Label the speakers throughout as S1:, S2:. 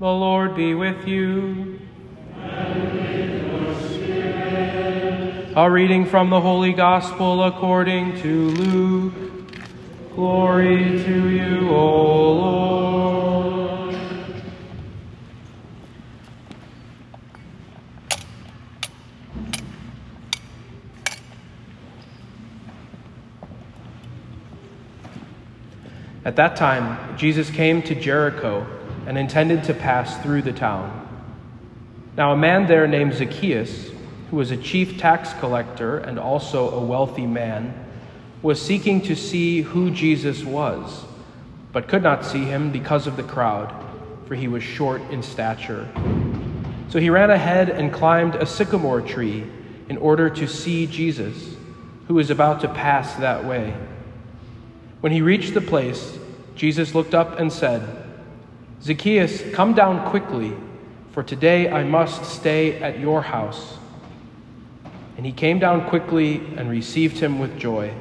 S1: The Lord be with you. A reading from the Holy Gospel according to Luke. Glory to you, O Lord. At that time, Jesus came to Jericho and intended to pass through the town. Now, a man there named Zacchaeus, who was a chief tax collector and also a wealthy man, was seeking to see who Jesus was, but could not see him because of the crowd, for he was short in stature. So he ran ahead and climbed a sycamore tree in order to see Jesus, who was about to pass that way. When he reached the place, Jesus looked up and said, Zacchaeus, come down quickly, for today I must stay at your house. And he came down quickly and received him with joy.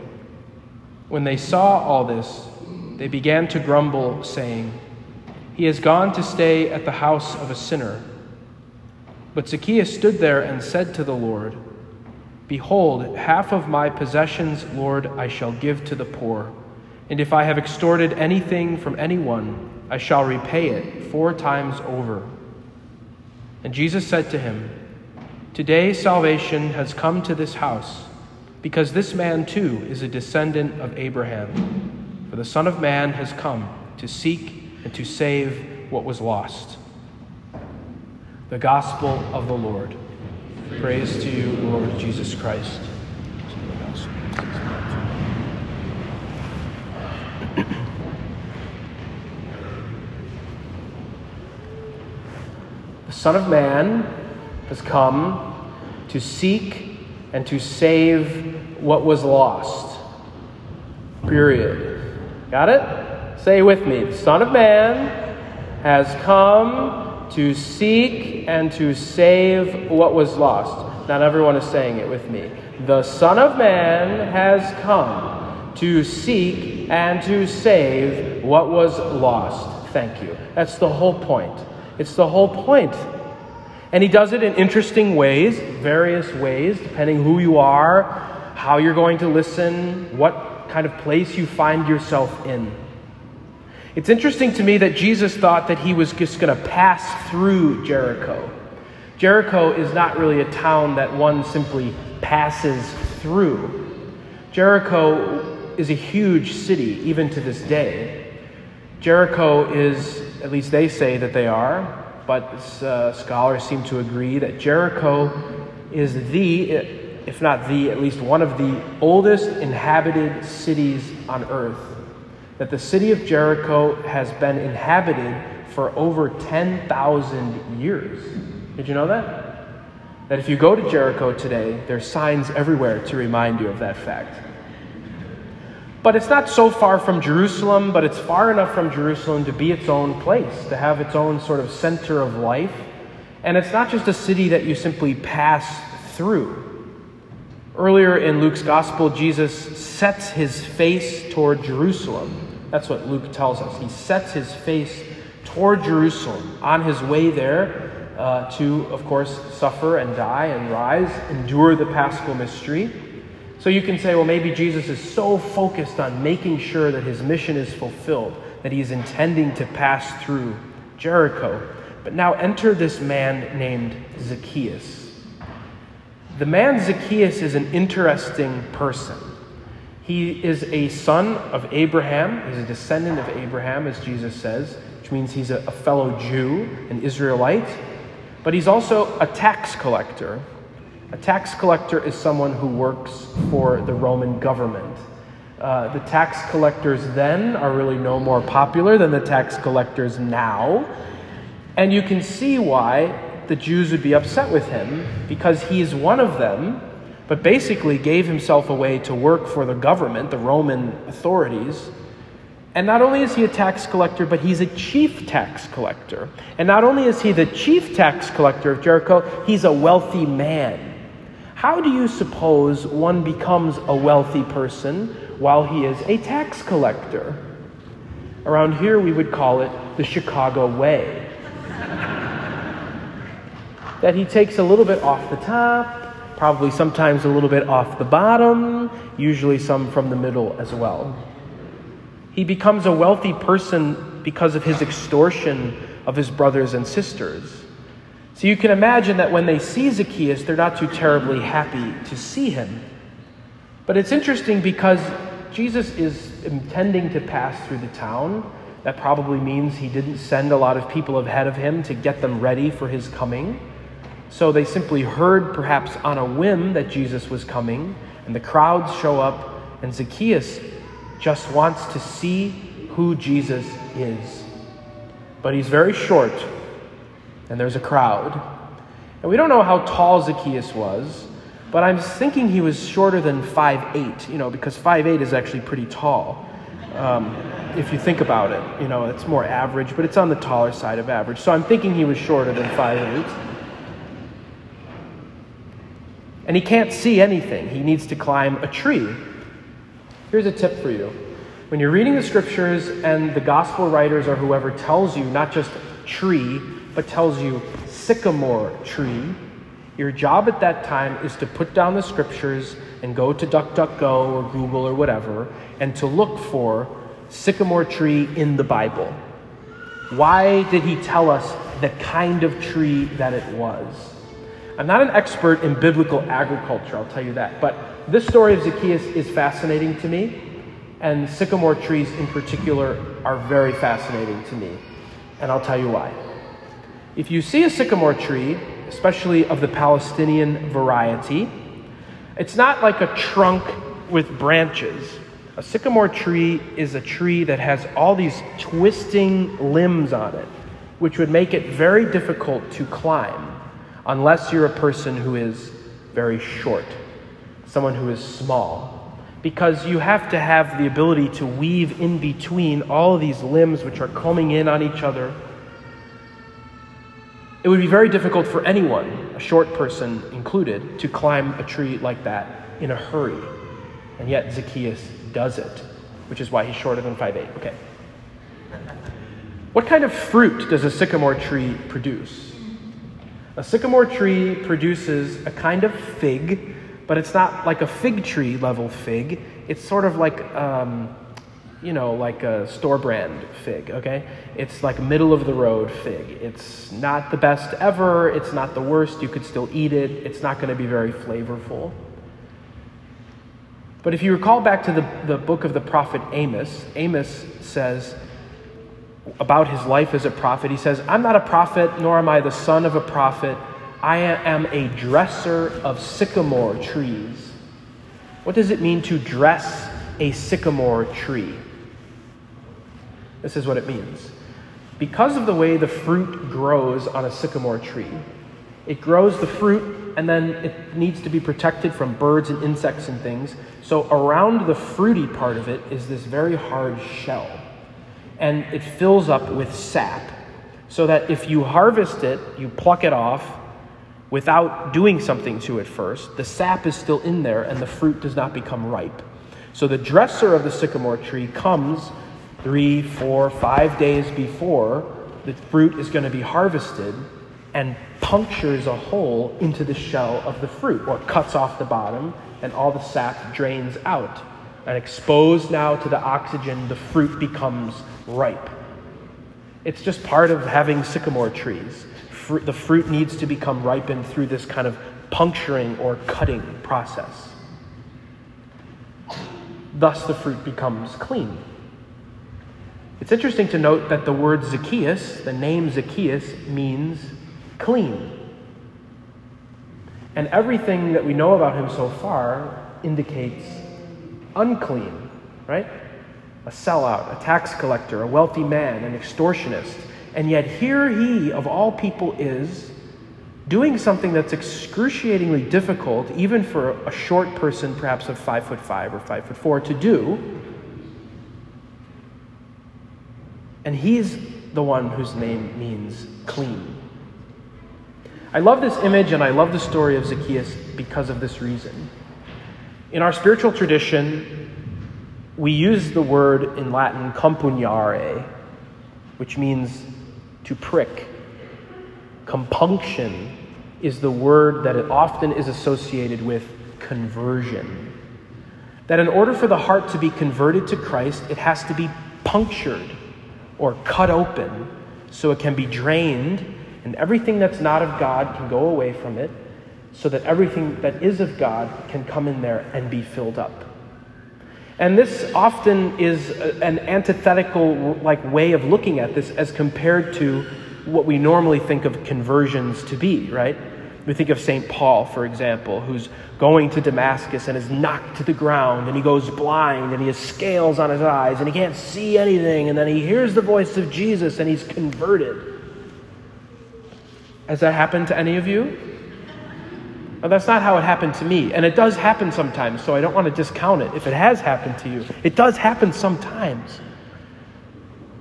S1: When they saw all this, they began to grumble, saying, He has gone to stay at the house of a sinner. But Zacchaeus stood there and said to the Lord, Behold, half of my possessions, Lord, I shall give to the poor. And if I have extorted anything from anyone, I shall repay it four times over. And Jesus said to him, Today salvation has come to this house, because this man too is a descendant of Abraham. For the Son of Man has come to seek and to save what was lost. The Gospel of the Lord. Praise to you, Lord Jesus Christ. The Son of Man has come to seek and to save what was lost. Period. Got it? Say with me. The Son of Man has come to seek and to save what was lost. Not everyone is saying it with me. The Son of Man has come to seek and to save what was lost. Thank you. That's the whole point. It's the whole point. And he does it in interesting ways, various ways, depending who you are, how you're going to listen, what kind of place you find yourself in. It's interesting to me that Jesus thought that he was just going to pass through Jericho. Jericho is not really a town that one simply passes through. Jericho is a huge city, even to this day. Jericho is, at least they say that they are, but uh, scholars seem to agree that Jericho is the, if not the, at least one of the oldest inhabited cities on earth. That the city of Jericho has been inhabited for over 10,000 years. Did you know that? That if you go to Jericho today, there's signs everywhere to remind you of that fact. But it's not so far from Jerusalem, but it's far enough from Jerusalem to be its own place, to have its own sort of center of life. And it's not just a city that you simply pass through. Earlier in Luke's gospel, Jesus sets his face toward Jerusalem. That's what Luke tells us. He sets his face toward Jerusalem on his way there uh, to, of course, suffer and die and rise, endure the paschal mystery. So you can say, well, maybe Jesus is so focused on making sure that his mission is fulfilled that he's intending to pass through Jericho. But now enter this man named Zacchaeus. The man Zacchaeus is an interesting person. He is a son of Abraham, he's a descendant of Abraham, as Jesus says, which means he's a, fellow Jew, an Israelite. But he's also a tax collector. A tax collector is someone who works for the Roman government. Uh, the tax collectors then are really no more popular than the tax collectors now. And you can see why the Jews would be upset with him because he is one of them, but basically gave himself away to work for the government, the Roman authorities. And not only is he a tax collector, but he's a chief tax collector. And not only is he the chief tax collector of Jericho, he's a wealthy man. How do you suppose one becomes a wealthy person while he is a tax collector? Around here, we would call it the Chicago Way. that he takes a little bit off the top, probably sometimes a little bit off the bottom, usually some from the middle as well. He becomes a wealthy person because of his extortion of his brothers and sisters. So you can imagine that when they see Zacchaeus, they're not too terribly happy to see him. But it's interesting because Jesus is intending to pass through the town. That probably means he didn't send a lot of people ahead of him to get them ready for his coming. So they simply heard, perhaps on a whim, that Jesus was coming, and the crowds show up, and Zacchaeus just wants to see who Jesus is. But he's very short, and there's a crowd. And we don't know how tall Zacchaeus was, but I'm thinking he was shorter than 5'8, you know, because 5'8 is actually pretty tall. Um, if you think about it, you know, it's more average, but it's on the taller side of average. So I'm thinking he was shorter than 5'8. And he can't see anything. He needs to climb a tree. Here's a tip for you. When you're reading the scriptures and the gospel writers or whoever tells you not just tree, but tells you sycamore tree, your job at that time is to put down the scriptures and go to DuckDuckGo or Google or whatever and to look for sycamore tree in the Bible. Why did he tell us the kind of tree that it was? I'm not an expert in biblical agriculture, I'll tell you that, but this story of Zacchaeus is fascinating to me, and sycamore trees in particular are very fascinating to me, and I'll tell you why. If you see a sycamore tree, especially of the Palestinian variety, it's not like a trunk with branches. A sycamore tree is a tree that has all these twisting limbs on it, which would make it very difficult to climb unless you're a person who is very short, someone who is small. Because you have to have the ability to weave in between all of these limbs which are coming in on each other. It would be very difficult for anyone, a short person included, to climb a tree like that in a hurry. And yet Zacchaeus does it, which is why he's shorter than 5'8. Okay. What kind of fruit does a sycamore tree produce? A sycamore tree produces a kind of fig, but it's not like a fig tree level fig. It's sort of like, um, you know, like a store brand fig, okay? It's like middle of the road fig. It's not the best ever. It's not the worst. You could still eat it. It's not going to be very flavorful. But if you recall back to the, the book of the prophet Amos, Amos says, about his life as a prophet. He says, I'm not a prophet, nor am I the son of a prophet. I am a dresser of sycamore trees. What does it mean to dress a sycamore tree? This is what it means. Because of the way the fruit grows on a sycamore tree, it grows the fruit and then it needs to be protected from birds and insects and things. So, around the fruity part of it is this very hard shell and it fills up with sap. So that if you harvest it, you pluck it off without doing something to it first, the sap is still in there and the fruit does not become ripe. So the dresser of the sycamore tree comes three, four, five days before the fruit is going to be harvested and punctures a hole into the shell of the fruit or cuts off the bottom and all the sap drains out. And exposed now to the oxygen, the fruit becomes ripe. It's just part of having sycamore trees. Fru- the fruit needs to become ripened through this kind of puncturing or cutting process. Thus, the fruit becomes clean. It's interesting to note that the word Zacchaeus, the name Zacchaeus, means clean. And everything that we know about him so far indicates unclean, right? a sellout, a tax collector, a wealthy man, an extortionist. And yet, here he, of all people, is doing something that's excruciatingly difficult, even for a short person, perhaps of five foot five or five foot four, to do. And he's the one whose name means clean. I love this image and I love the story of Zacchaeus because of this reason. In our spiritual tradition, we use the word in Latin compungere, which means to prick Compunction is the word that it often is associated with conversion. That in order for the heart to be converted to Christ, it has to be punctured or cut open so it can be drained and everything that's not of God can go away from it so that everything that is of God can come in there and be filled up. And this often is an antithetical like way of looking at this as compared to what we normally think of conversions to be, right? We think of St. Paul, for example, who's going to Damascus and is knocked to the ground and he goes blind and he has scales on his eyes and he can't see anything and then he hears the voice of Jesus and he's converted. Has that happened to any of you? Well, that's not how it happened to me. And it does happen sometimes, so I don't want to discount it if it has happened to you. It does happen sometimes.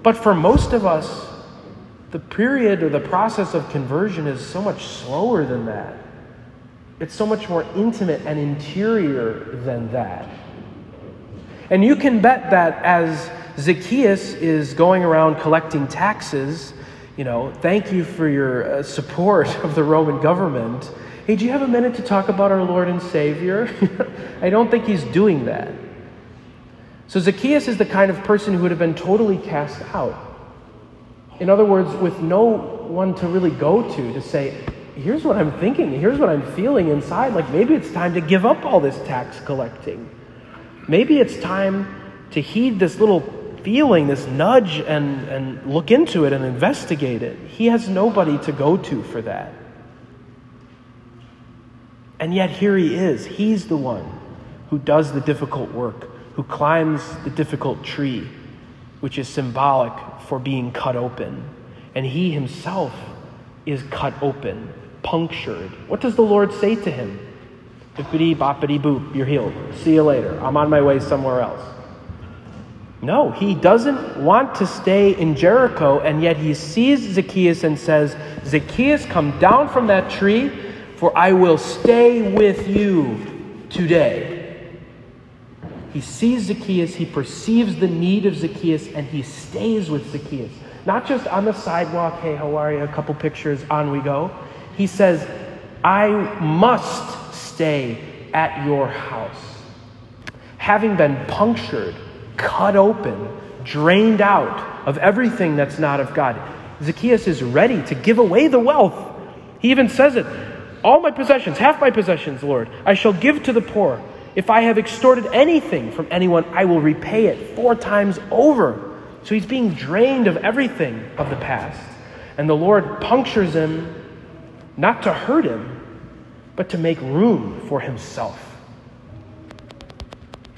S1: But for most of us, the period or the process of conversion is so much slower than that. It's so much more intimate and interior than that. And you can bet that as Zacchaeus is going around collecting taxes, you know, thank you for your uh, support of the Roman government. Hey, do you have a minute to talk about our Lord and Savior? I don't think he's doing that. So Zacchaeus is the kind of person who would have been totally cast out. In other words, with no one to really go to to say, here's what I'm thinking, here's what I'm feeling inside. Like maybe it's time to give up all this tax collecting. Maybe it's time to heed this little feeling, this nudge, and, and look into it and investigate it. He has nobody to go to for that. And yet here he is. He's the one who does the difficult work, who climbs the difficult tree, which is symbolic for being cut open. And he himself is cut open, punctured. What does the Lord say to him? Bippity boppity boop, you're healed. See you later. I'm on my way somewhere else. No, he doesn't want to stay in Jericho, and yet he sees Zacchaeus and says, Zacchaeus, come down from that tree, for I will stay with you today. He sees Zacchaeus, he perceives the need of Zacchaeus, and he stays with Zacchaeus. Not just on the sidewalk, hey, how are you? A couple pictures, on we go. He says, I must stay at your house. Having been punctured, cut open, drained out of everything that's not of God, Zacchaeus is ready to give away the wealth. He even says it All my possessions, half my possessions, Lord, I shall give to the poor. If I have extorted anything from anyone, I will repay it four times over. So he's being drained of everything of the past. And the Lord punctures him not to hurt him, but to make room for himself.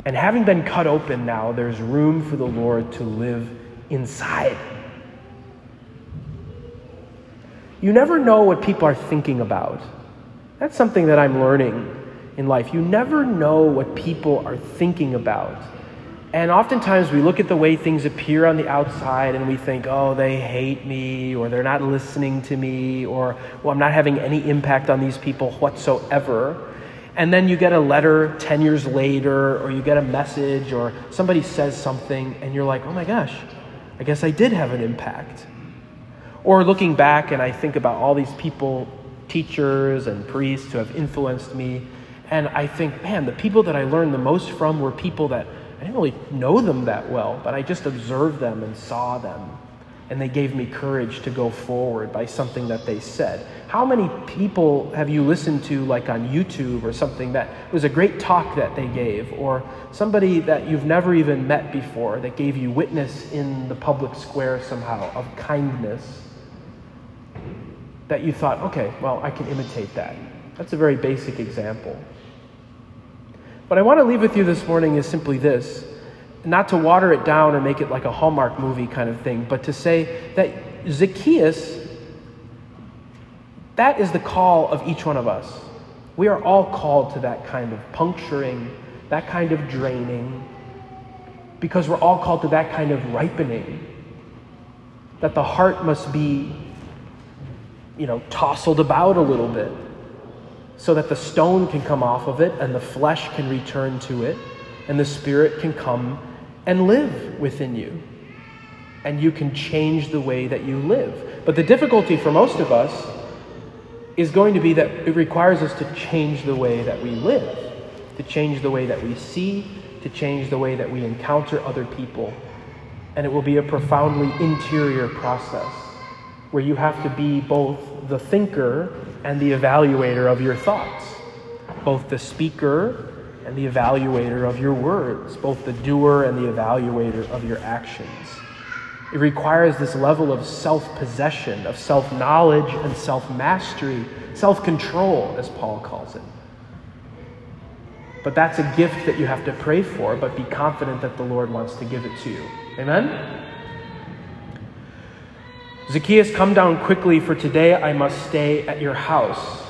S1: And having been cut open now, there's room for the Lord to live inside. You never know what people are thinking about. That's something that I'm learning in life. You never know what people are thinking about. And oftentimes we look at the way things appear on the outside and we think, oh, they hate me, or they're not listening to me, or, well, I'm not having any impact on these people whatsoever. And then you get a letter 10 years later, or you get a message, or somebody says something, and you're like, oh my gosh, I guess I did have an impact. Or looking back, and I think about all these people, teachers and priests who have influenced me, and I think, man, the people that I learned the most from were people that I didn't really know them that well, but I just observed them and saw them. And they gave me courage to go forward by something that they said. How many people have you listened to, like on YouTube or something, that was a great talk that they gave, or somebody that you've never even met before that gave you witness in the public square somehow of kindness? That you thought, okay, well, I can imitate that. That's a very basic example. What I want to leave with you this morning is simply this not to water it down or make it like a Hallmark movie kind of thing, but to say that Zacchaeus, that is the call of each one of us. We are all called to that kind of puncturing, that kind of draining, because we're all called to that kind of ripening. That the heart must be, you know, tousled about a little bit so that the stone can come off of it and the flesh can return to it and the spirit can come and live within you. And you can change the way that you live. But the difficulty for most of us is going to be that it requires us to change the way that we live, to change the way that we see, to change the way that we encounter other people. And it will be a profoundly interior process where you have to be both the thinker and the evaluator of your thoughts, both the speaker and the evaluator of your words, both the doer and the evaluator of your actions. It requires this level of self possession, of self knowledge and self mastery, self control, as Paul calls it. But that's a gift that you have to pray for, but be confident that the Lord wants to give it to you. Amen? Zacchaeus, come down quickly, for today I must stay at your house.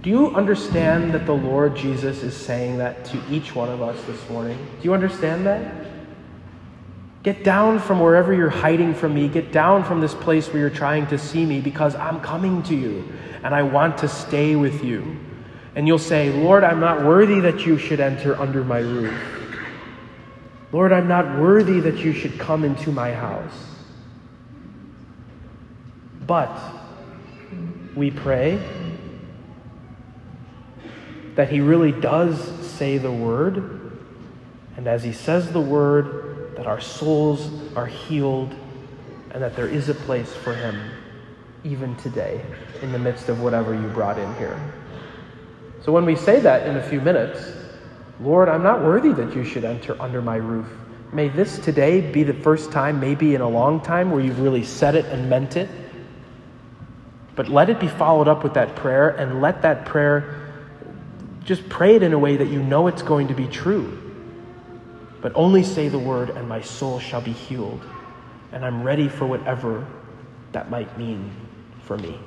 S1: Do you understand that the Lord Jesus is saying that to each one of us this morning? Do you understand that? Get down from wherever you're hiding from me. Get down from this place where you're trying to see me because I'm coming to you and I want to stay with you. And you'll say, Lord, I'm not worthy that you should enter under my roof. Lord, I'm not worthy that you should come into my house. But we pray that he really does say the word. And as he says the word, that our souls are healed, and that there is a place for Him even today in the midst of whatever you brought in here. So when we say that in a few minutes, Lord, I'm not worthy that you should enter under my roof. May this today be the first time, maybe in a long time, where you've really said it and meant it. But let it be followed up with that prayer and let that prayer just pray it in a way that you know it's going to be true but only say the word, and my soul shall be healed. And I'm ready for whatever that might mean for me.